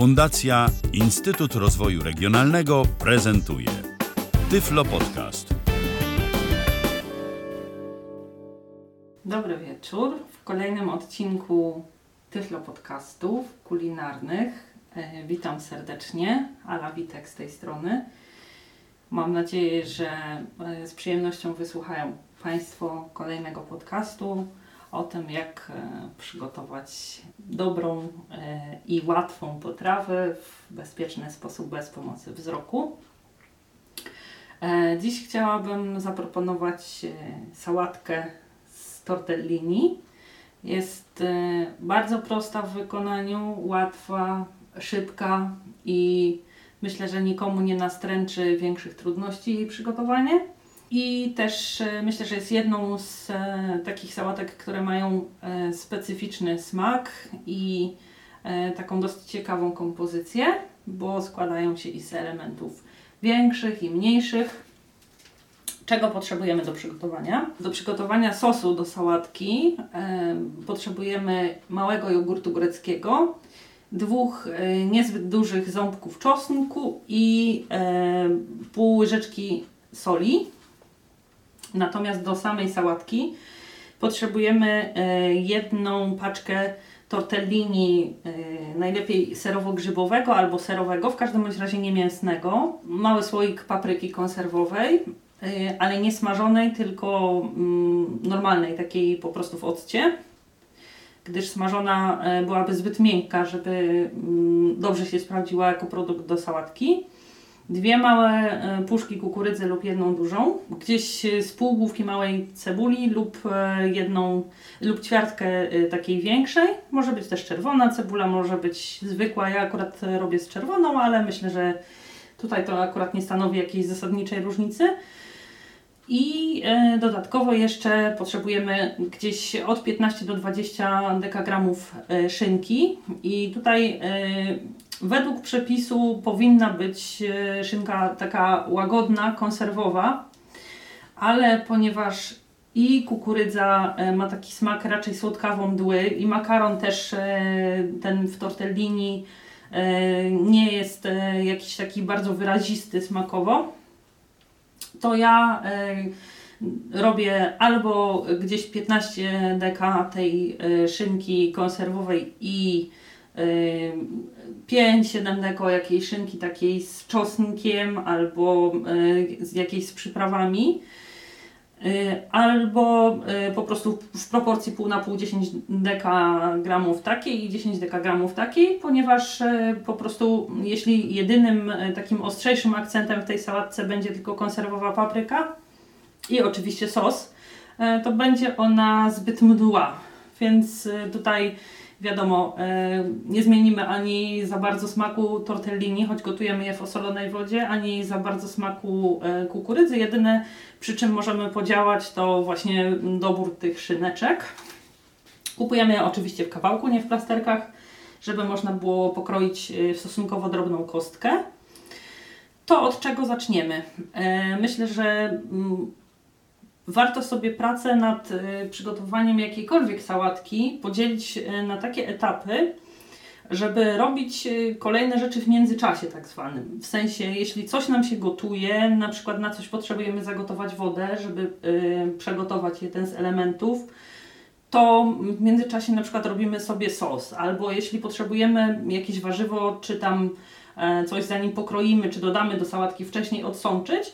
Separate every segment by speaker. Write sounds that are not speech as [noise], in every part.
Speaker 1: Fundacja Instytut Rozwoju Regionalnego prezentuje Tyflo Podcast.
Speaker 2: Dobry wieczór. W kolejnym odcinku Tyflo Podcastów kulinarnych e, witam serdecznie. Ala Witek z tej strony. Mam nadzieję, że e, z przyjemnością wysłuchają Państwo kolejnego podcastu o tym, jak e, przygotować dobrą e, i łatwą potrawę w bezpieczny sposób bez pomocy wzroku. E, dziś chciałabym zaproponować sałatkę z tortellini. Jest bardzo prosta w wykonaniu, łatwa, szybka i myślę, że nikomu nie nastręczy większych trudności jej przygotowanie. I też e, myślę, że jest jedną z e, takich sałatek, które mają e, specyficzny smak i taką dosyć ciekawą kompozycję, bo składają się i z elementów większych i mniejszych. Czego potrzebujemy do przygotowania? Do przygotowania sosu do sałatki potrzebujemy małego jogurtu greckiego, dwóch niezbyt dużych ząbków czosnku i pół łyżeczki soli Natomiast do samej sałatki potrzebujemy e, jedną paczkę tortellini, e, najlepiej serowo-grzybowego albo serowego, w każdym razie nie mięsnego, mały słoik papryki konserwowej, e, ale nie smażonej, tylko mm, normalnej, takiej po prostu w occie, gdyż smażona byłaby zbyt miękka, żeby mm, dobrze się sprawdziła jako produkt do sałatki dwie małe e, puszki kukurydzy lub jedną dużą, gdzieś z pół główki małej cebuli lub e, jedną lub ćwiartkę e, takiej większej. Może być też czerwona cebula, może być zwykła. Ja akurat robię z czerwoną, ale myślę, że tutaj to akurat nie stanowi jakiejś zasadniczej różnicy. I dodatkowo jeszcze potrzebujemy gdzieś od 15 do 20 dekagramów szynki. I tutaj Według przepisu powinna być e, szynka taka łagodna, konserwowa, ale ponieważ i kukurydza e, ma taki smak raczej słodkawo-mdły i makaron też e, ten w tortellini nie jest jakiś taki bardzo wyrazisty smakowo, to ja robię albo gdzieś 15 deka tej szynki konserwowej i 5-7 deko jakiejś szynki takiej z czosnkiem albo y, z jakiejś z przyprawami. Y, albo y, po prostu w proporcji pół na pół 10 dekagramów takiej i 10 dekagramów takiej, ponieważ po prostu jeśli jedynym takim ostrzejszym akcentem w tej sałatce będzie tylko konserwowa papryka i oczywiście sos, to będzie ona zbyt mdła. Więc tutaj Wiadomo, e, nie zmienimy ani za bardzo smaku tortellini, choć gotujemy je w osolonej wodzie, ani za bardzo smaku e, kukurydzy. Jedyne przy czym możemy podziałać to właśnie dobór tych szyneczek. Kupujemy je oczywiście w kawałku, nie w plasterkach, żeby można było pokroić e, w stosunkowo drobną kostkę. To od czego zaczniemy? Myślę, że mm, warto sobie pracę nad y, przygotowaniem jakiejkolwiek sałatki podzielić y, na takie etapy, żeby robić y, kolejne rzeczy w międzyczasie tak zwanym. W sensie, jeśli coś nam się gotuje, na przykład na coś potrzebujemy zagotować wodę, żeby przegotować jeden z elementów, to w międzyczasie na przykład robimy sobie sos, albo jeśli potrzebujemy jakieś warzywo, czy tam e, coś zanim pokroimy, czy dodamy do sałatki wcześniej odsączyć,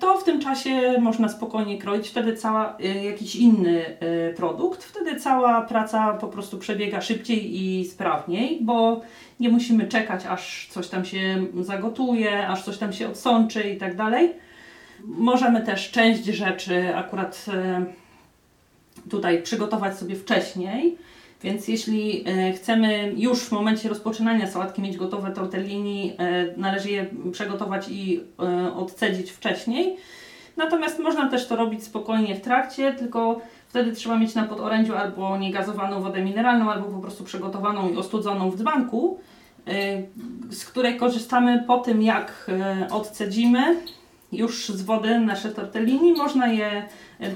Speaker 2: to w tym czasie można spokojnie kroić wtedy cała, e, jakiś inny e, produkt. Wtedy cała praca po prostu przebiega szybciej i sprawniej, bo nie musimy czekać, aż coś tam się zagotuje, aż coś tam się odsączy i tak dalej. Możemy też część rzeczy akurat tutaj przygotować sobie wcześniej więc jeśli e, chcemy już w momencie rozpoczynania sałatki mieć gotowe tortellini, e, należy je przygotować i e, odcedzić wcześniej. Natomiast można też to robić spokojnie w trakcie, tylko wtedy trzeba mieć na podorędziu albo niegazowaną wodę mineralną, albo po prostu przygotowaną i ostudzoną w dzbanku, z której korzystamy po tym, jak odcedzimy już z wody nasze tortellini. Można je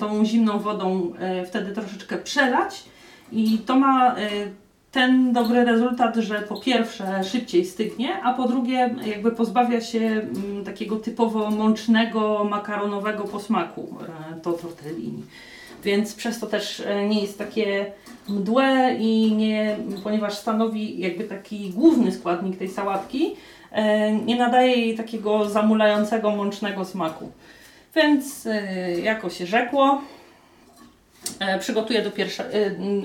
Speaker 2: tą zimną wodą wtedy troszeczkę przelać i to ma y, ten dobry rezultat, że po pierwsze szybciej stygnie, a po drugie jakby pozbawia się mm, takiego typowo mącznego, makaronowego posmaku e, to tortellini. Więc przez to też e, nie jest takie mdłe i nie, ponieważ stanowi jakby taki główny składnik tej sałatki, e, nie nadaje jej takiego zamulającego, mącznego smaku. Więc e, jako się rzekło, e, przygotuję do pierwsze,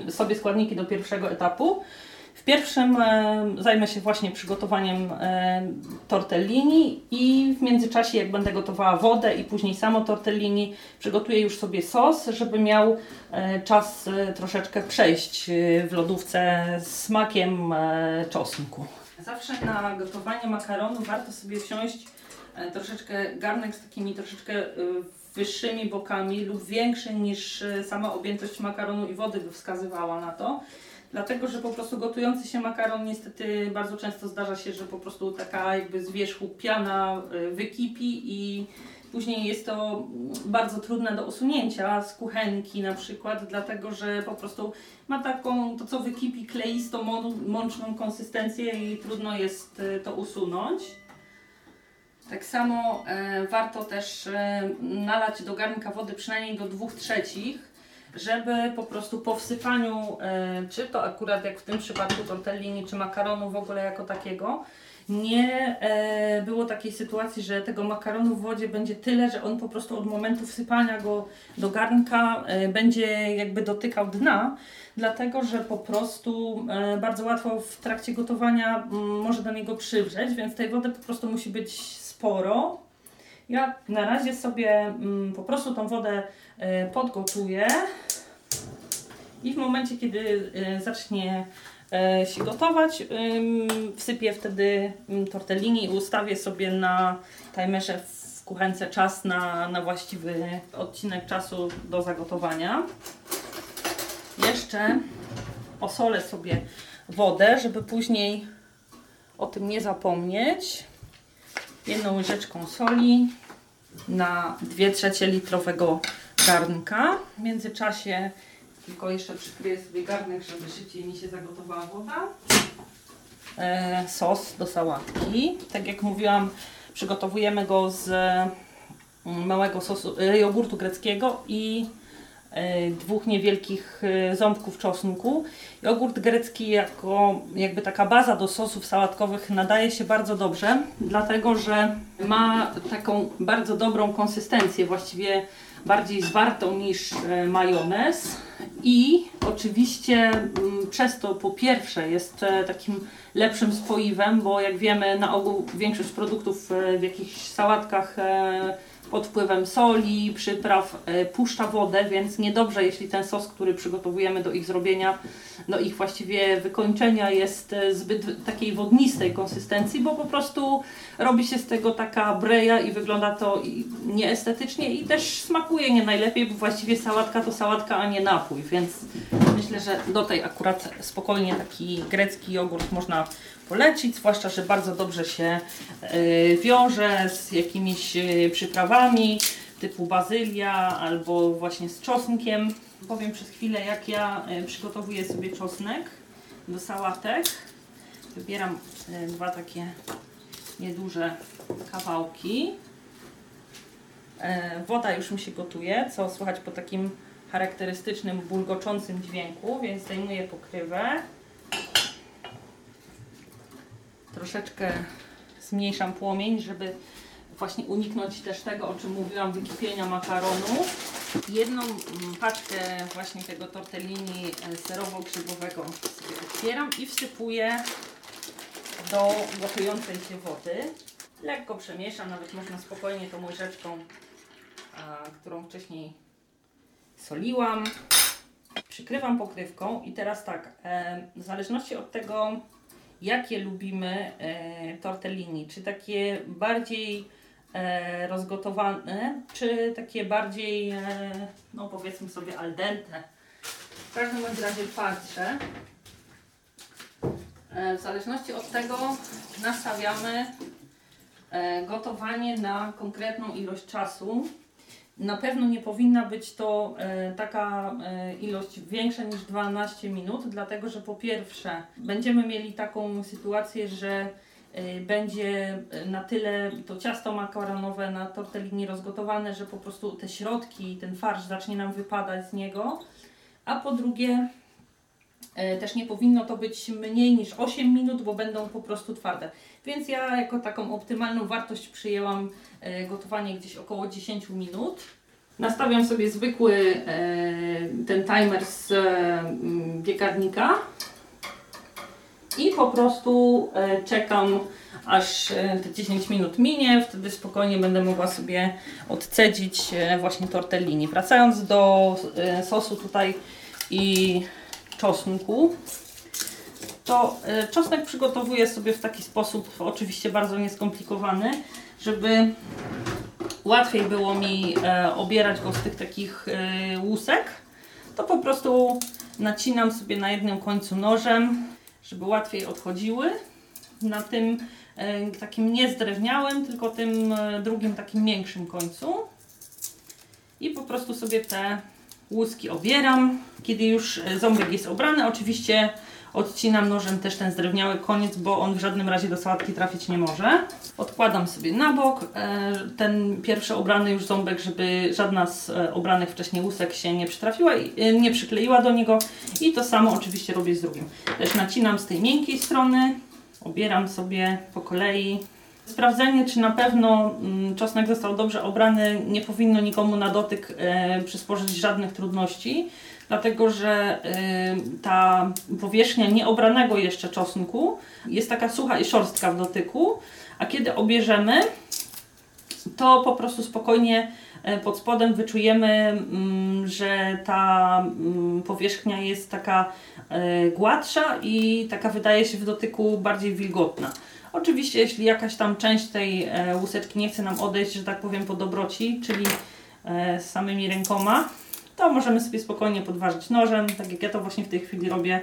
Speaker 2: e, sobie składniki do pierwszego etapu. W pierwszym e, zajmę się właśnie przygotowaniem e, tortellini i w międzyczasie jak będę gotowała wodę i później samo tortellini, przygotuję już sobie sos, żeby miał e, czas e, troszeczkę przejść e, w lodówce z smakiem e, czosnku. Zawsze na gotowanie makaronu warto sobie wsiąść e, troszeczkę garnek z takimi troszeczkę e, wyższymi bokami lub większy niż e, sama objętość makaronu i wody by wskazywała na to. Dlatego, że po prostu gotujący się makaron niestety bardzo często zdarza się, że po prostu taka jakby z wierzchu piana y, wykipi i później jest to bardzo trudne do usunięcia z kuchenki na przykład, dlatego, że po prostu ma taką, to co wykipi, kleistą, mą- mączną konsystencję i trudno jest y, to usunąć. Tak samo e, warto też e, nalać do garnka wody przynajmniej do 2 trzecich, żeby po prostu po wsypaniu, e, czy to akurat jak w tym przypadku tortellini, czy makaronu w ogóle jako takiego, nie było takiej sytuacji, że tego makaronu w wodzie będzie tyle, że on po prostu od momentu wsypania go do garnka będzie jakby dotykał dna, dlatego że po prostu bardzo łatwo w trakcie gotowania może do niego przywrzeć, więc tej wody po prostu musi być sporo. Ja na razie sobie mm, po prostu tą wodę e, podgotuję i w momencie, kiedy e, zacznie e, się gotować, wsypię wtedy mm, tortellini i ustawię sobie na timerze w kuchence czas na, na właściwy odcinek czasu do zagotowania. Jeszcze osolę sobie wodę, żeby później o tym nie zapomnieć. Jedną łyżeczką soli na 2 trzecie litrowego garnka. W międzyczasie tylko jeszcze przykryję sobie garnek, żeby szybciej mi się zagotowała woda. E, sos do sałatki. Tak jak mówiłam, przygotowujemy go z mm, małego sosu, e, jogurtu greckiego i dwóch niewielkich e, ząbków czosnku. Jogurt grecki jako jakby taka baza do sosów sałatkowych nadaje się bardzo dobrze, dlatego że ma taką bardzo dobrą konsystencję, właściwie bardziej zwartą niż e, majonez i oczywiście mm, przez to po pierwsze jest e, takim lepszym spoiwem, bo jak wiemy na ogół większość produktów e, w jakichś sałatkach e, pod wpływem soli, przypraw e, puszcza wodę, więc niedobrze jeśli ten sos, który przygotowujemy do ich zrobienia, do ich właściwie wykończenia jest e, zbyt takiej wodnistej konsystencji, bo po prostu robi się z tego taka breja i wygląda to nieestetycznie i też smakuje nie najlepiej, bo właściwie sałatka to sałatka, a nie napój, więc myślę, że do tej akurat spokojnie taki grecki jogurt można polecić, zwłaszcza, że bardzo dobrze się e, wiąże z jakimiś e, przyprawami typu bazylia albo właśnie z czosnkiem. Powiem przez chwilę, jak ja e, przygotowuję sobie czosnek do sałatek. Wybieram dwa takie nieduże kawałki. Woda już mi się gotuje, co słychać po takim charakterystycznym, bulgoczącym dźwięku, więc zdejmuję pokrywę. Troszeczkę zmniejszam płomień, żeby właśnie uniknąć też tego, o czym mówiłam, wykipienia makaronu. Jedną paczkę właśnie tego tortellini e, serowo-grzybowego otwieram i wsypuję do gotującej się wody. Lekko przemieszam, nawet można spokojnie tą łyżeczką, którą wcześniej soliłam. Przykrywam pokrywką i teraz tak, e, w zależności od tego, jakie lubimy e, tortellini, czy takie bardziej e, rozgotowane, czy takie bardziej, e, no powiedzmy sobie al dente. W każdym razie. E, w zależności od tego nastawiamy gotowanie na konkretną ilość czasu. Na pewno nie powinna być to e, taka e, ilość większa niż 12 minut, dlatego że po pierwsze będziemy mieli taką sytuację, że e, będzie na tyle to ciasto makaronowe na tortellini rozgotowane, że po prostu te środki, ten farsz zacznie nam wypadać z niego. A po drugie, też nie powinno to być mniej niż 8 minut, bo będą po prostu twarde. Więc ja jako taką optymalną wartość przyjęłam e, gotowanie gdzieś około 10 minut. Nastawiam sobie zwykły e, ten timer z e, m, piekarnika i po prostu e, czekam aż e, te 10 minut minie, wtedy spokojnie będę mogła sobie odcedzić e, właśnie tortellini. Wracając do e, sosu tutaj i czosnku, to e, czosnek przygotowuję sobie w taki sposób, oczywiście bardzo nieskomplikowany, żeby łatwiej było mi e, obierać go z tych takich e, łusek, to po prostu nacinam sobie na jednym końcu nożem, żeby łatwiej odchodziły. Na tym takim nie zdrewniałym, tylko tym drugim takim większym końcu. I po prostu sobie te łuski obieram. Kiedy już e, ząbek jest obrany, oczywiście odcinam nożem też ten zdrewniały koniec, bo on w żadnym razie do sałatki trafić nie może. Odkładam sobie na bok e, ten pierwszy obrany już ząbek, żeby żadna z e, obranych wcześniej łusek się nie przytrafiła nie przykleiła do niego. I to samo oczywiście robię z drugim. Też nacinam z tej miękkiej strony, obieram sobie po kolei. Sprawdzenie, czy na pewno mm, czosnek został dobrze obrany, nie powinno nikomu na dotyk e, przysporzyć żadnych trudności, dlatego że e, ta powierzchnia nieobranego jeszcze czosnku jest taka sucha i szorstka w dotyku, a kiedy obierzemy, to po prostu spokojnie e, pod spodem wyczujemy, mm, że ta mm, powierzchnia jest taka gładsza i taka wydaje się w dotyku bardziej wilgotna. Oczywiście, jeśli jakaś tam część tej e, łuseczki nie chce nam odejść, że tak powiem, po dobroci, czyli e, z samymi rękoma, to możemy sobie spokojnie podważyć nożem, tak jak ja to właśnie w tej chwili robię,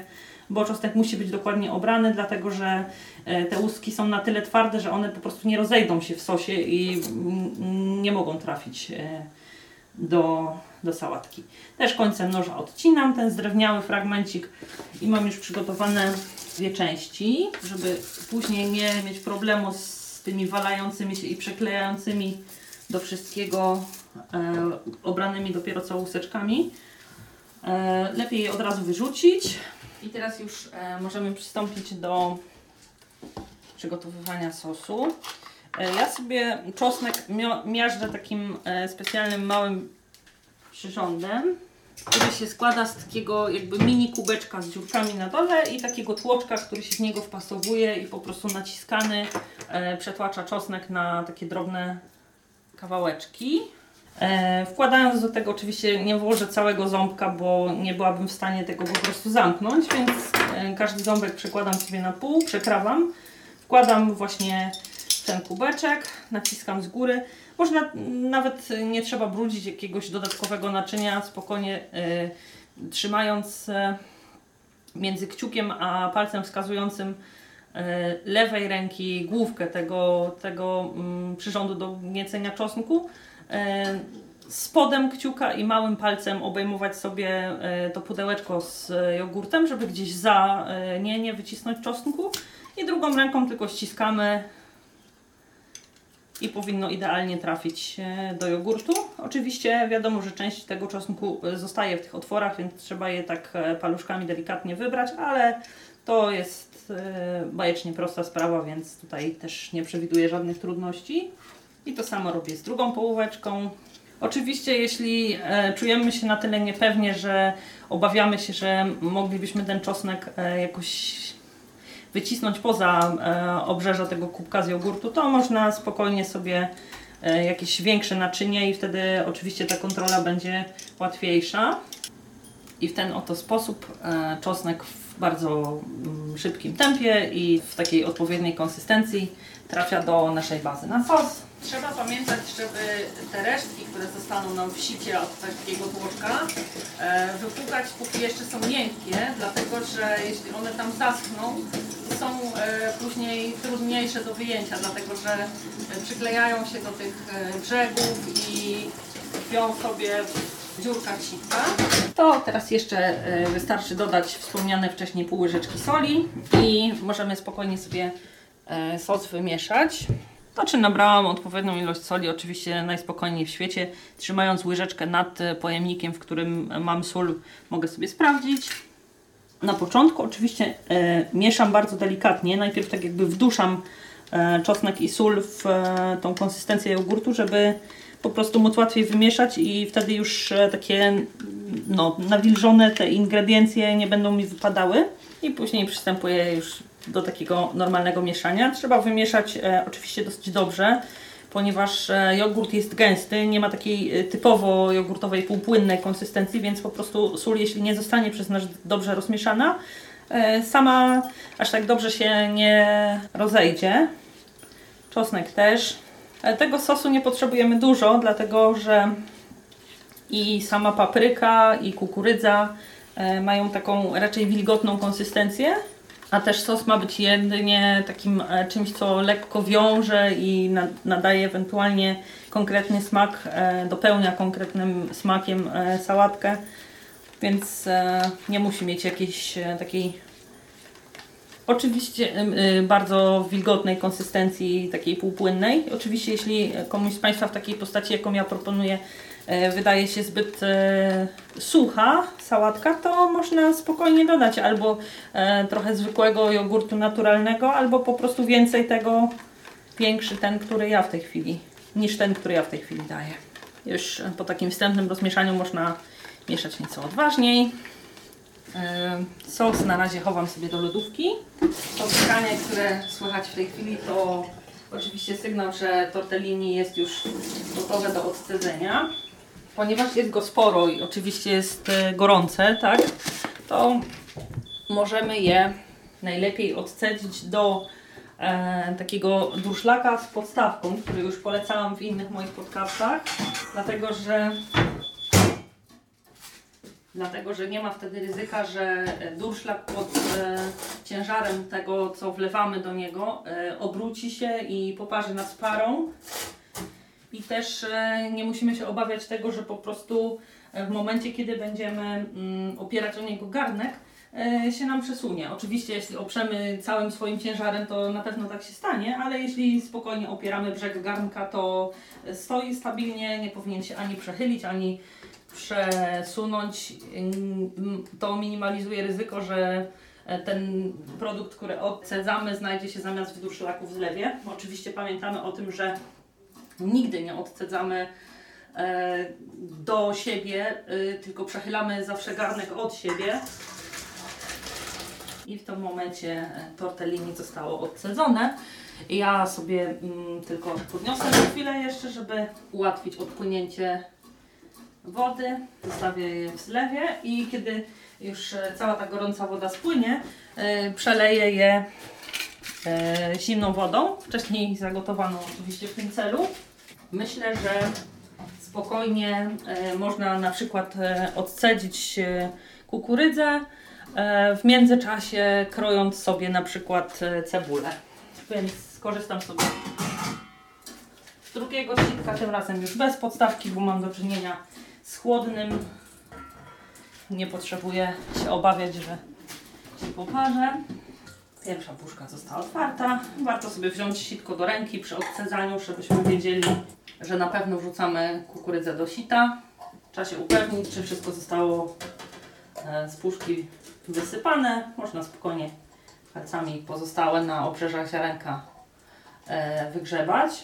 Speaker 2: bo czosnek musi być dokładnie obrany, dlatego że e, te łuski są na tyle twarde, że one po prostu nie rozejdą się w sosie i mm, nie mogą trafić do, do sałatki. Też końcem noża odcinam ten zdrewniały fragmencik i mam już przygotowane dwie części, żeby później nie mieć problemu z tymi walającymi się i przeklejającymi do wszystkiego e, obranymi dopiero co łuseczkami. E, lepiej je od razu wyrzucić. I teraz już e, możemy przystąpić do przygotowywania sosu. E, ja sobie czosnek miażdżę takim e, specjalnym małym przyrządem, który się składa z takiego jakby mini kubeczka z dziurkami na dole i takiego tłoczka, który się z niego wpasowuje i po prostu naciskany e, przetłacza czosnek na takie drobne kawałeczki. E, wkładając do tego oczywiście nie włożę całego ząbka, bo nie byłabym w stanie tego po prostu zamknąć, więc e, każdy ząbek przekładam sobie na pół, przekrawam. Wkładam właśnie ten kubeczek, naciskam z góry. Można nawet nie trzeba brudzić jakiegoś dodatkowego naczynia, spokojnie e, trzymając e, między kciukiem a palcem wskazującym e, lewej ręki główkę tego, tego przyrządu do gniecenia czosnku. E, spodem kciuka i małym palcem obejmować sobie e, to pudełeczko z jogurtem, żeby gdzieś za e, nie, nie wycisnąć czosnku. I drugą ręką tylko ściskamy i powinno idealnie trafić e, do jogurtu. Oczywiście wiadomo, że część tego czosnku e, zostaje w tych otworach, więc trzeba je tak e, paluszkami delikatnie wybrać, ale to jest bajecznie prosta sprawa, więc tutaj też nie przewiduję żadnych trudności. I to samo robię z drugą połóweczką. Oczywiście, jeśli czujemy się na tyle niepewnie, że obawiamy się, że moglibyśmy ten czosnek jakoś wycisnąć poza e, obrzeża tego kubka z jogurtu, to można spokojnie sobie e, jakieś większe naczynie i wtedy oczywiście ta kontrola będzie łatwiejsza. I w ten oto sposób e, czosnek w bardzo mm, szybkim tempie i w takiej odpowiedniej konsystencji trafia do naszej bazy na sos. Trzeba pamiętać, żeby te resztki, które zostaną nam w sicie od takiego tłoczka, wypłukać póki jeszcze są miękkie, dlatego że jeśli one tam zaschną, są e, później trudniejsze do wyjęcia, dlatego że e, przyklejają się do tych e, brzegów i tkwią sobie w dziurkach sitka. To teraz jeszcze wystarczy dodać wspomniane wcześniej pół łyżeczki soli i możemy spokojnie sobie sos wymieszać. To czy nabrałam odpowiednią ilość soli, oczywiście najspokojniej w świecie, trzymając łyżeczkę nad pojemnikiem, w którym mam sól, mogę sobie sprawdzić. Na początku oczywiście e, mieszam bardzo delikatnie, najpierw tak jakby wduszam e, czosnek i sól w e, tą konsystencję jogurtu, żeby po prostu móc łatwiej wymieszać i wtedy już e, takie no, nawilżone te ingrediencje nie będą mi wypadały. I później przystępuję już do takiego normalnego mieszania. Trzeba wymieszać e, oczywiście dosyć dobrze, ponieważ e, jogurt jest gęsty, nie ma takiej e, typowo jogurtowej półpłynnej konsystencji, więc po prostu sól, jeśli nie zostanie przez nas dobrze rozmieszana, e, sama aż tak dobrze się nie rozejdzie. Czosnek też. Tego sosu nie potrzebujemy dużo, dlatego że i sama papryka, i kukurydza mają taką raczej wilgotną konsystencję, a też sos ma być jedynie takim e, czymś, co lekko wiąże i na- nadaje ewentualnie konkretny smak, e, dopełnia konkretnym smakiem e, sałatkę, więc nie musi mieć jakiejś takiej Oczywiście bardzo wilgotnej konsystencji, takiej półpłynnej. Oczywiście jeśli komuś z Państwa w takiej postaci, jaką ja proponuję, wydaje się zbyt e, sucha sałatka, to można spokojnie dodać albo e, trochę zwykłego jogurtu naturalnego, albo po prostu więcej tego, większy ten, który ja w tej chwili, niż ten, który ja w tej chwili daję. Już po takim wstępnym rozmieszaniu można mieszać nieco odważniej. E, Sos na razie chowam sobie do lodówki. To pykanie, które słychać w tej chwili, to oczywiście sygnał, że tortellini jest już gotowe do odcedzenia. Ponieważ jest go sporo i oczywiście jest e, gorące, tak, to możemy je najlepiej odcedzić do e, takiego durszlaka z podstawką, który już polecałam w innych moich podcastach, dlatego że dlatego że nie ma wtedy ryzyka, że durszlak pod e, ciężarem tego, co wlewamy do niego, e, obróci się i poparzy nas parą. I też e, nie musimy się obawiać tego, że po prostu e, w momencie, kiedy będziemy mm, opierać o niego garnek, e, się nam przesunie. Oczywiście, jeśli oprzemy całym swoim ciężarem, to na pewno tak się stanie, ale jeśli spokojnie opieramy brzeg garnka, to stoi stabilnie, nie powinien się ani przechylić, ani przesunąć. Ym, To minimalizuje ryzyko, że ten produkt, który odcedzamy, znajdzie się zamiast w durszlaku w zlewie. Oczywiście pamiętamy o tym, że nigdy nie odcedzamy e, do siebie, y, tylko przechylamy zawsze garnek od siebie. I w tym momencie e, tortellini zostało odcedzone. Ja sobie mm, tylko podniosę na chwilę jeszcze, żeby ułatwić odpłynięcie wody. Zostawię je w zlewie i kiedy już e, cała ta gorąca woda spłynie, e, przeleję je e, zimną wodą, wcześniej zagotowaną oczywiście w tym celu. Myślę, że spokojnie e, można na przykład e, odcedzić e, kukurydzę, w międzyczasie krojąc sobie na przykład cebulę. Więc skorzystam sobie z drugiego sitka, tym razem już bez podstawki, bo mam do czynienia z chłodnym. Nie potrzebuję się obawiać, że się poparzę. Pierwsza puszka została otwarta. Warto sobie wziąć sitko do ręki przy odcedzaniu, żebyśmy wiedzieli, że na pewno wrzucamy kukurydzę do sita. Trzeba się upewnić, czy wszystko zostało e, z puszki wysypane. Można spokojnie palcami pozostałe na obrzeżach ziarenka e, wygrzebać.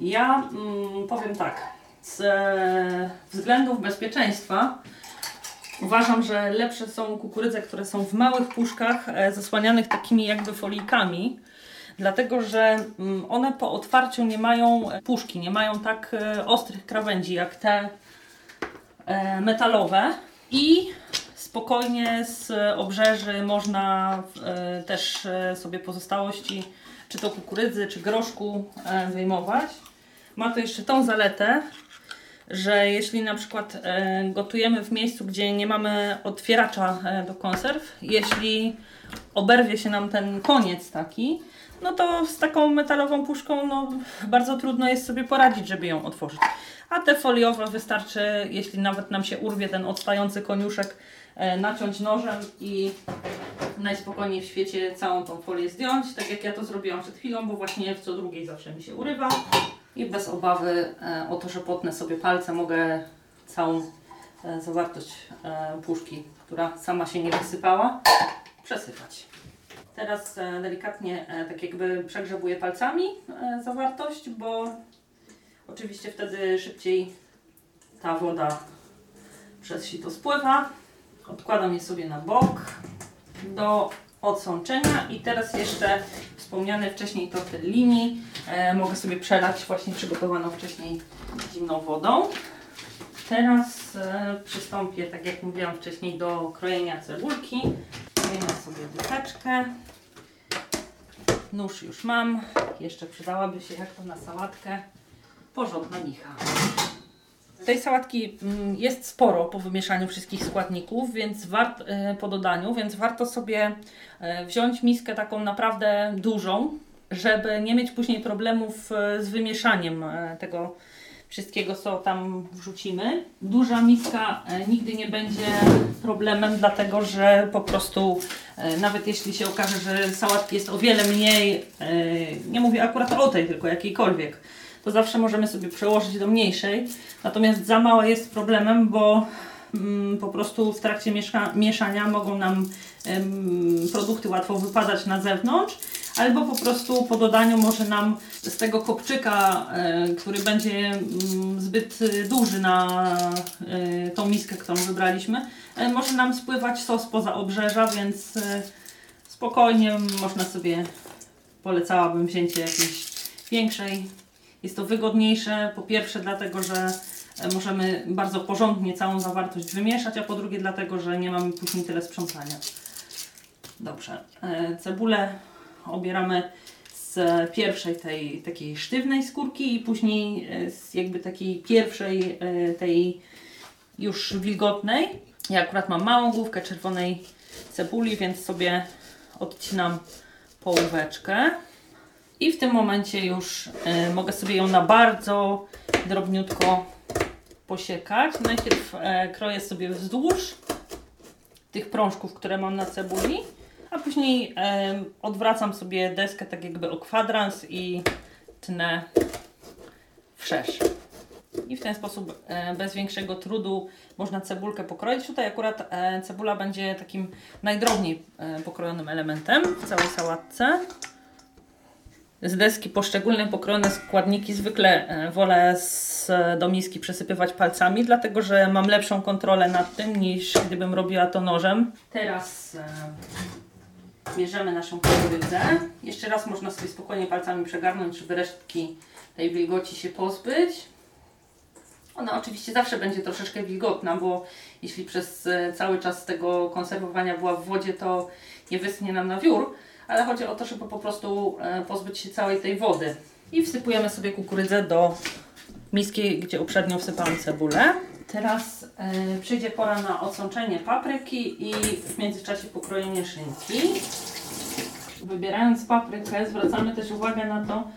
Speaker 2: Ja mm, powiem tak, z e, względów bezpieczeństwa uważam, że lepsze są kukurydze, które są w małych puszkach e, zasłanianych takimi jakby folijkami, dlatego że mm, one po otwarciu nie mają e, puszki, nie mają tak e, ostrych krawędzi jak te metalowe i spokojnie z obrzeży można też sobie pozostałości czy to kukurydzy, czy groszku wyjmować. Ma to jeszcze tą zaletę, że jeśli na przykład e, gotujemy w miejscu, gdzie nie mamy otwieracza e, do konserw, jeśli oberwie się nam ten koniec taki, no to z taką metalową puszką no, bardzo trudno jest sobie poradzić, żeby ją otworzyć. A te foliowe wystarczy, jeśli nawet nam się urwie ten odstający koniuszek, e, naciąć nożem i najspokojniej w świecie całą tą folię zdjąć, tak jak ja to zrobiłam przed chwilą, bo właśnie w co drugiej zawsze mi się urywa i bez obawy e, o to, że potnę sobie palce, mogę całą e, zawartość e, puszki, która sama się nie wysypała, przesypać. Teraz delikatnie tak jakby przegrzebuję palcami zawartość, bo oczywiście wtedy szybciej ta woda przez sito spływa. Odkładam je sobie na bok do odsączenia i teraz jeszcze wspomniane wcześniej tortellini e, mogę sobie przelać właśnie przygotowaną wcześniej zimną wodą. Teraz e, przystąpię, tak jak mówiłam wcześniej, do krojenia cebulki. Zmieniam sobie dyseczkę. Nóż już mam. Jeszcze przydałaby się, jak to na sałatkę, porządna micha. Tej sałatki mm, jest sporo po wymieszaniu wszystkich składników, więc wart, e, po dodaniu, więc warto sobie e, wziąć miskę taką naprawdę dużą, żeby nie mieć później problemów e, z wymieszaniem tego wszystkiego, co tam wrzucimy. Duża miska nigdy nie będzie problemem, dlatego że po prostu nawet jeśli się okaże, że sałatki jest o wiele mniej, nie mówię akurat o tej, tylko jakiejkolwiek, to zawsze możemy sobie przełożyć do mniejszej. Natomiast za mała jest problemem, bo mm, po prostu w trakcie mieszania mogą nam produkty łatwo wypadać na zewnątrz, albo po prostu po dodaniu może nam z tego kopczyka, e, który będzie mm, zbyt duży na e, tą miskę, którą wybraliśmy, e, może nam spływać sos poza obrzeża, więc spokojnie można sobie, polecałabym wzięcie jakiejś większej. Jest to wygodniejsze, po pierwsze dlatego, że e, możemy bardzo porządnie całą zawartość wymieszać, a po drugie dlatego, że nie mamy później tyle sprzątania. Dobrze, e, cebulę obieramy z pierwszej tej takiej sztywnej skórki i później e, z jakby takiej pierwszej tej już wilgotnej. Ja akurat mam małą główkę czerwonej cebuli, więc sobie odcinam połóweczkę. I w tym momencie już e, mogę sobie ją na bardzo drobniutko posiekać. Najpierw e, kroję sobie wzdłuż tych prążków, które mam na cebuli, a później odwracam sobie deskę tak jakby o kwadrans i tnę wszerz. I w ten sposób e, bez większego trudu można cebulkę pokroić. Tutaj akurat e, cebula będzie takim najdrobniej pokrojonym elementem w całej sałatce. Z deski poszczególne pokrojone składniki zwykle e, wolę z, do miski przesypywać palcami, dlatego że mam lepszą kontrolę nad tym niż gdybym robiła to nożem. Teraz e, bierzemy naszą kukurydzę. Jeszcze raz można sobie spokojnie palcami przegarnąć, żeby resztki tej wilgoci się pozbyć. Ona oczywiście zawsze będzie troszeczkę wilgotna, bo jeśli przez e, cały czas tego konserwowania była w wodzie, to nie wyschnie nam na wiór, ale chodzi o to, żeby po prostu e, pozbyć się całej tej wody. I wsypujemy sobie kukurydzę do miski, gdzie uprzednio wsypałam cebulę. Teraz e, przyjdzie pora na odsączenie papryki i w międzyczasie pokrojenie szynki. Wybierając paprykę zwracamy też uwagę na to,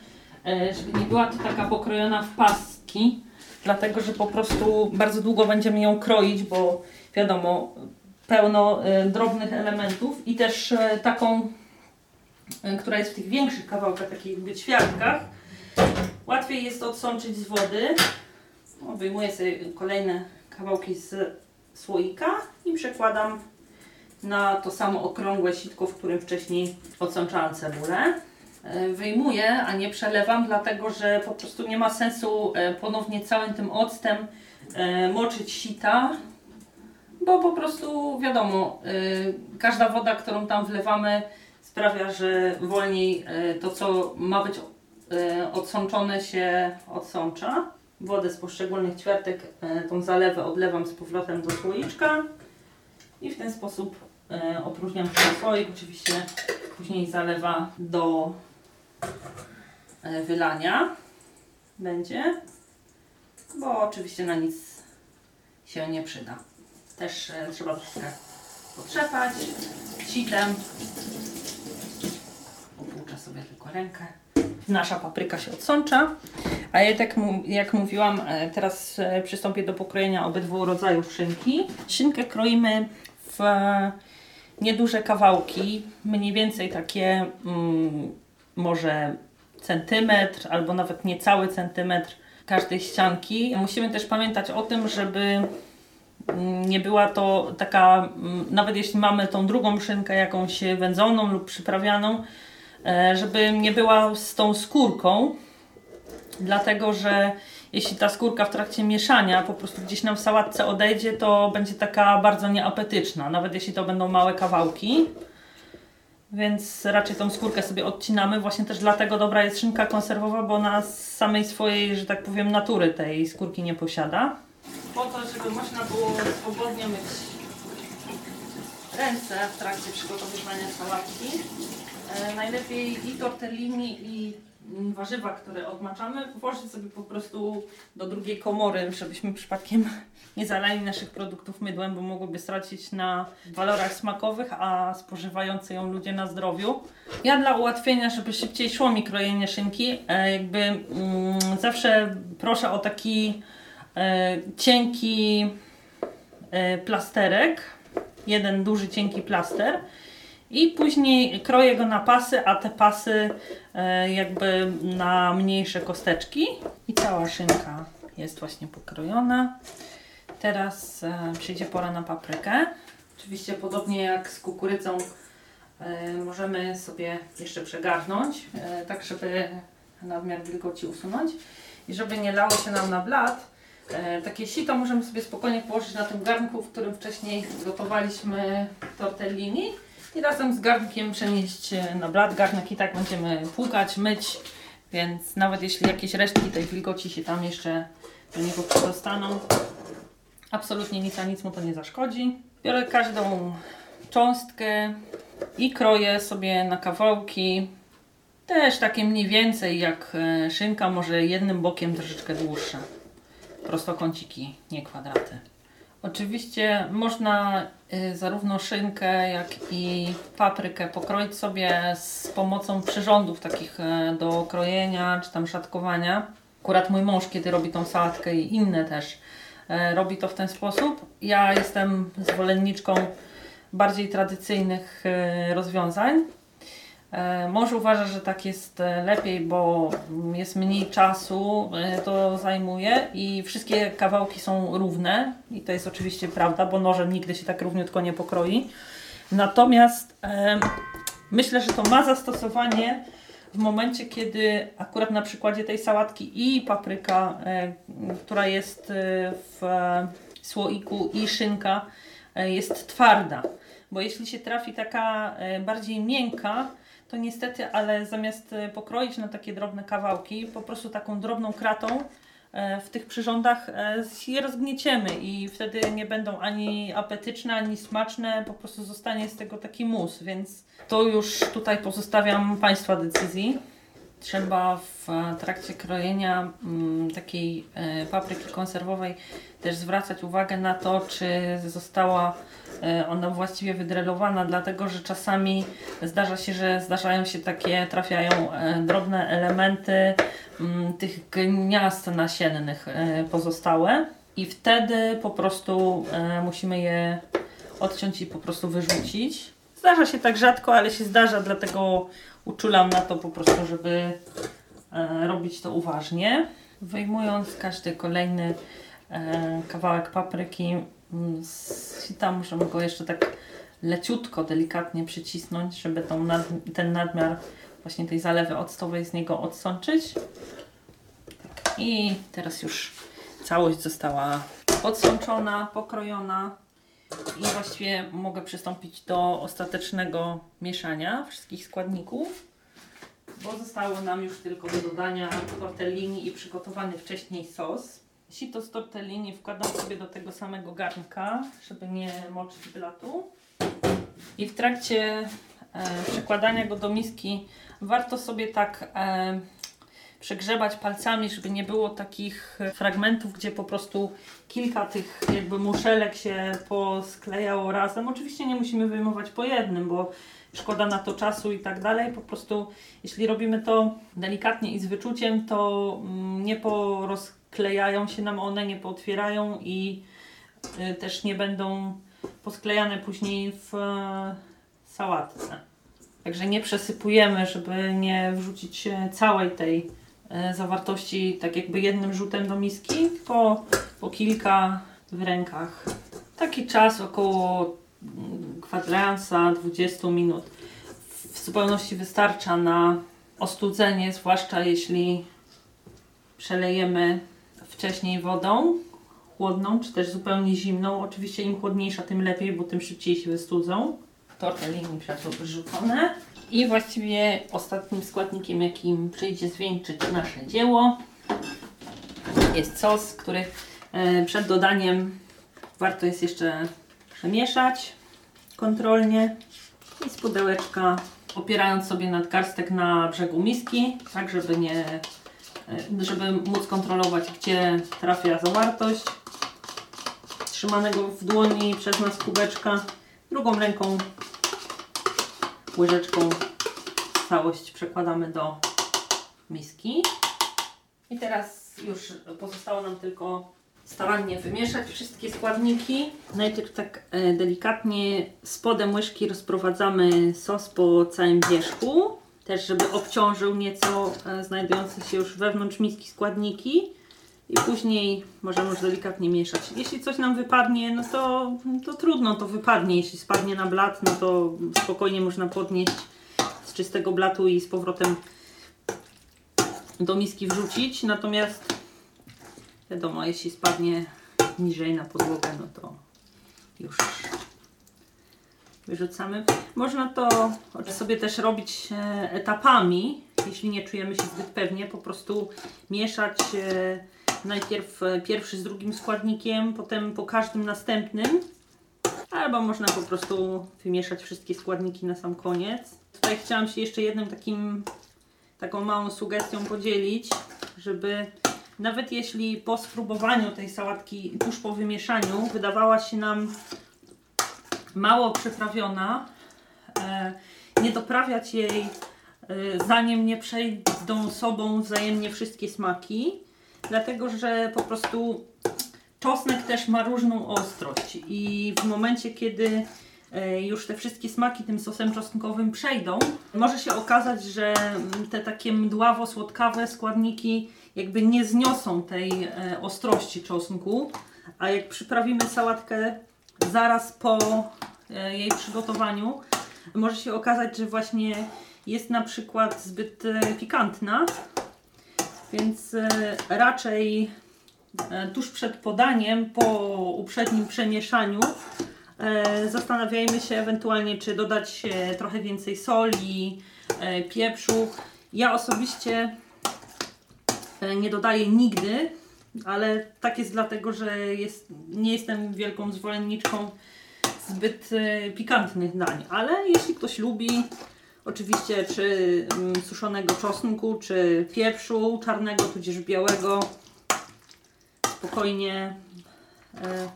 Speaker 2: e, żeby nie była to taka pokrojona w pastki, dlatego że po prostu bardzo długo będziemy ją kroić, bo wiadomo, pełno e, drobnych elementów i też taką, która jest w tych większych kawałkach, takich jakby ćwiartkach, łatwiej jest odsączyć z wody. O, Wyjmuję sobie kolejne kawałki z słoika i przekładam na to samo okrągłe sitko, w którym wcześniej odsączałam cebulę. E, Wyjmuję, a nie przelewam, dlatego że po prostu nie ma sensu e, ponownie całym tym octem e, moczyć sita, bo po prostu wiadomo, każda woda, którą tam wlewamy sprawia, że wolniej y, to, co ma być y, odsączone się odsącza. Wodę z poszczególnych ćwiartek, y, tą zalewę odlewam z powrotem do słoiczka i w ten sposób opróżniam ten słoik. Oczywiście później zalewa do wylania będzie. bo oczywiście na nic się nie przyda. Też e, trzeba troszkę potrzepać sitem. Rękę. Nasza papryka się odsącza. A ja tak jak mówiłam, e, teraz e, przystąpię do pokrojenia obydwu rodzajów szynki. Szynkę kroimy w e, nieduże kawałki, mniej więcej takie mm, może centymetr albo nawet niecały centymetr każdej ścianki. Musimy też pamiętać o tym, żeby mm, nie była to taka, mm, nawet jeśli mamy tą drugą szynkę jakąś wędzoną lub przyprawianą, żeby nie była z tą skórką, dlatego że jeśli ta skórka w trakcie mieszania po prostu gdzieś nam w sałatce odejdzie, to będzie taka bardzo nieapetyczna, nawet jeśli to będą małe kawałki. Więc raczej tą skórkę sobie odcinamy. Właśnie też dlatego dobra jest szynka konserwowa, bo ona z samej swojej, że tak powiem, natury tej skórki nie posiada. Po to, żeby można było swobodnie myć ręce w trakcie przygotowywania sałatki, e, najlepiej i tortellini i mm, warzywa, które odmaczamy, włożyć sobie po prostu do drugiej komory, żebyśmy przypadkiem [laughs] nie zalali naszych produktów mydłem, bo mogłyby stracić na walorach smakowych, a spożywający ją ludzie na zdrowiu. Ja dla ułatwienia, żeby szybciej szło mi krojenie szynki, e, jakby mm, zawsze proszę o taki e, cienki e, plasterek, jeden duży cienki plaster i później kroję go na pasy, a te pasy e, jakby na mniejsze kosteczki i cała szynka jest właśnie pokrojona. Teraz e, przyjdzie pora na paprykę. Oczywiście podobnie jak z kukurydzą e, możemy sobie jeszcze przegarnąć, tak żeby nadmiar wilgoci usunąć i żeby nie lało się nam na blat. Takie sito możemy sobie spokojnie położyć na tym garnku, w którym wcześniej gotowaliśmy tortellini i razem z garnkiem przenieść e, na blat. Garnek i tak będziemy płukać, myć, więc nawet jeśli jakieś resztki tej wilgoci się tam jeszcze do niego przedostaną, absolutnie nic a nic mu to nie zaszkodzi. Biorę każdą cząstkę i kroję sobie na kawałki. Też takie mniej więcej jak e, szynka, może jednym bokiem troszeczkę dłuższe. Prostokąciki, nie kwadraty. Oczywiście można zarówno szynkę, jak i paprykę pokroić sobie z pomocą przyrządów takich e, do krojenia czy tam szatkowania. Akurat mój mąż, kiedy robi tą sałatkę i inne też, e, robi to w ten sposób. Ja jestem zwolenniczką bardziej tradycyjnych e, rozwiązań. E, Mąż uważa, że tak jest e, lepiej, bo jest mniej czasu, e, to zajmuje i wszystkie kawałki są równe i to jest oczywiście prawda, bo nożem nigdy się tak równiutko nie pokroi. Natomiast e, myślę, że to ma zastosowanie w momencie, kiedy akurat na przykładzie tej sałatki i papryka, e, która jest w słoiku i szynka e, jest twarda. Bo jeśli się trafi taka bardziej miękka, to niestety, ale zamiast e, pokroić na takie drobne kawałki, po prostu taką drobną kratą e, w tych przyrządach e, je rozgnieciemy i wtedy nie będą ani apetyczne, ani smaczne, po prostu zostanie z tego taki mus, więc to już tutaj pozostawiam Państwa decyzji. Trzeba w e, trakcie krojenia mm, takiej e, papryki konserwowej też zwracać uwagę na to, czy została e, ona właściwie wydrelowana, dlatego że czasami zdarza się, że zdarzają się takie, trafiają drobne elementy mm, tych gniazd nasiennych pozostałe i wtedy po prostu musimy je odciąć i po prostu wyrzucić. Zdarza się tak rzadko, ale się zdarza, dlatego uczulam na to po prostu, żeby e, robić to uważnie. Wyjmując każdy kolejny e, kawałek papryki mm, z sita, możemy go jeszcze tak leciutko, delikatnie przycisnąć, żeby tą nad, ten nadmiar właśnie tej zalewy octowej z niego odsączyć. Tak. I teraz już całość została odsączona, pokrojona i właściwie mogę przystąpić do ostatecznego mieszania wszystkich składników, bo zostało nam już tylko do dodania tortellini i przygotowany wcześniej sos. Sito z tortellini wkładam sobie do tego samego garnka, żeby nie moczyć blatu. I w trakcie e, przekładania go do miski warto sobie tak e, przegrzebać palcami, żeby nie było takich fragmentów, gdzie po prostu kilka tych jakby muszelek się posklejało razem. Oczywiście nie musimy wyjmować po jednym, bo szkoda na to czasu i tak dalej. Po prostu jeśli robimy to delikatnie i z wyczuciem, to mm, nie porozklejają się nam one, nie pootwierają i y, też nie będą posklejane później w e, sałatce. Także nie przesypujemy, żeby nie wrzucić e, całej tej e, zawartości tak jakby jednym rzutem do miski, tylko po kilka w rękach. Taki czas około mm, kwadransa 20 minut w zupełności wystarcza na ostudzenie, zwłaszcza jeśli przelejemy wcześniej wodą chłodną, czy też zupełnie zimną. Oczywiście im chłodniejsza, tym lepiej, bo tym szybciej się wystudzą. Tortellini przerzucone. I właściwie ostatnim składnikiem, jakim przyjdzie zwieńczyć nasze dzieło, jest sos, który e, przed dodaniem warto jest jeszcze przemieszać kontrolnie i z pudełeczka opierając sobie nadgarstek na brzegu miski, tak żeby nie e, żeby móc kontrolować gdzie trafia zawartość trzymanego w dłoni przez nas kubeczka. Drugą ręką, łyżeczką całość przekładamy do miski. I teraz już pozostało nam tylko starannie wymieszać wszystkie składniki. Najpierw tak e, delikatnie spodem łyżki rozprowadzamy sos po całym wierzchu, też żeby obciążył nieco e, znajdujące się już wewnątrz miski składniki i później możemy już delikatnie mieszać. Jeśli coś nam wypadnie, no to, to trudno, to wypadnie. Jeśli spadnie na blat, no to spokojnie można podnieść z czystego blatu i z powrotem do miski wrzucić. Natomiast wiadomo, jeśli spadnie niżej na podłogę, no to już wyrzucamy. Można to sobie też robić e, etapami, jeśli nie czujemy się zbyt pewnie, po prostu mieszać e, najpierw e, pierwszy z drugim składnikiem, potem po każdym następnym. Albo można po prostu wymieszać wszystkie składniki na sam koniec. Tutaj chciałam się jeszcze jednym takim, taką małą sugestią podzielić, żeby nawet jeśli po spróbowaniu tej sałatki tuż po wymieszaniu wydawała się nam mało przyprawiona, e, nie doprawiać jej e, zanim nie przejdą sobą wzajemnie wszystkie smaki dlatego że po prostu czosnek też ma różną ostrość. I w momencie, kiedy e, już te wszystkie smaki tym sosem czosnkowym przejdą, może się okazać, że te takie mdławo-słodkawe składniki jakby nie zniosą tej e, ostrości czosnku, a jak przyprawimy sałatkę zaraz po e, jej przygotowaniu, może się okazać, że właśnie jest na przykład zbyt pikantna, więc e, raczej e, tuż przed podaniem, po uprzednim przemieszaniu, e, zastanawiajmy się ewentualnie, czy dodać trochę więcej soli, pieprzu. Ja osobiście nie dodaję nigdy, ale tak jest dlatego, że jest, nie jestem wielką zwolenniczką zbyt pikantnych dań. Ale jeśli ktoś lubi, Oczywiście czy mm, suszonego czosnku, czy pieprzu czarnego, tudzież białego. Spokojnie e,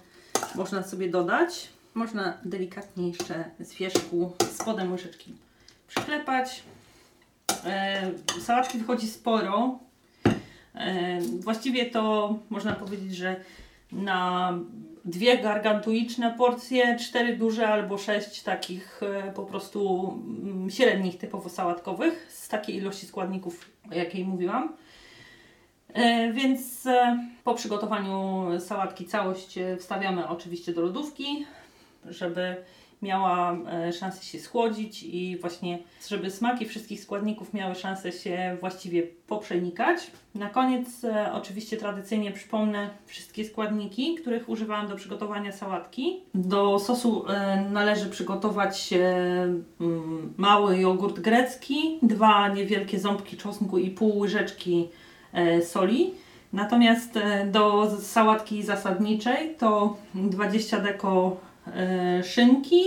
Speaker 2: można sobie dodać. Można delikatnie jeszcze z wierzchu spodem łyżeczki przyklepać. E, sałatki wychodzi sporo. E, właściwie to można powiedzieć, że na dwie gargantuiczne porcje, cztery duże albo sześć takich e, po prostu mm, średnich typowo sałatkowych z takiej ilości składników, o jakiej mówiłam. E, więc e, po przygotowaniu sałatki całość wstawiamy oczywiście do lodówki, żeby miała e, szansę się schłodzić i właśnie, żeby smaki wszystkich składników miały szansę się właściwie poprzenikać. Na koniec e, oczywiście tradycyjnie przypomnę wszystkie składniki, których używałam do przygotowania sałatki. Do sosu e, należy przygotować mm, mały jogurt grecki, dwa niewielkie ząbki czosnku i pół łyżeczki soli. Natomiast do sałatki zasadniczej to 20 deko szynki,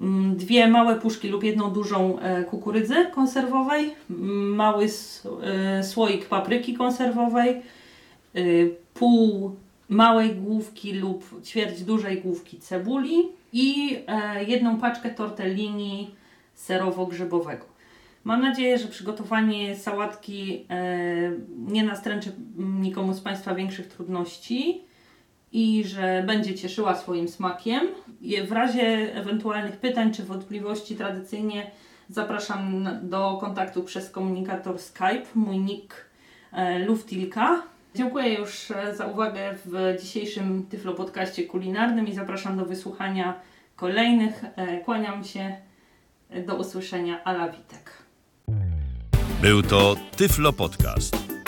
Speaker 2: mm, dwie małe puszki lub jedną dużą e, kukurydzy konserwowej, mm, mały e, słoik papryki konserwowej, pół małej główki lub ćwierć dużej główki cebuli i e, jedną paczkę tortellini serowo-grzybowego. Mam nadzieję, że przygotowanie sałatki e, nie nastręczy nikomu z Państwa większych trudności i że będzie cieszyła swoim smakiem. W razie ewentualnych pytań czy wątpliwości tradycyjnie zapraszam do kontaktu przez komunikator Skype, mój nick e, Luftilka. Dziękuję już e, za uwagę w dzisiejszym Tyflo Podcaście kulinarnym i zapraszam do wysłuchania kolejnych. E, Kłaniam się. Do usłyszenia. Ala Witek.
Speaker 1: Był to Tyflo Podcast.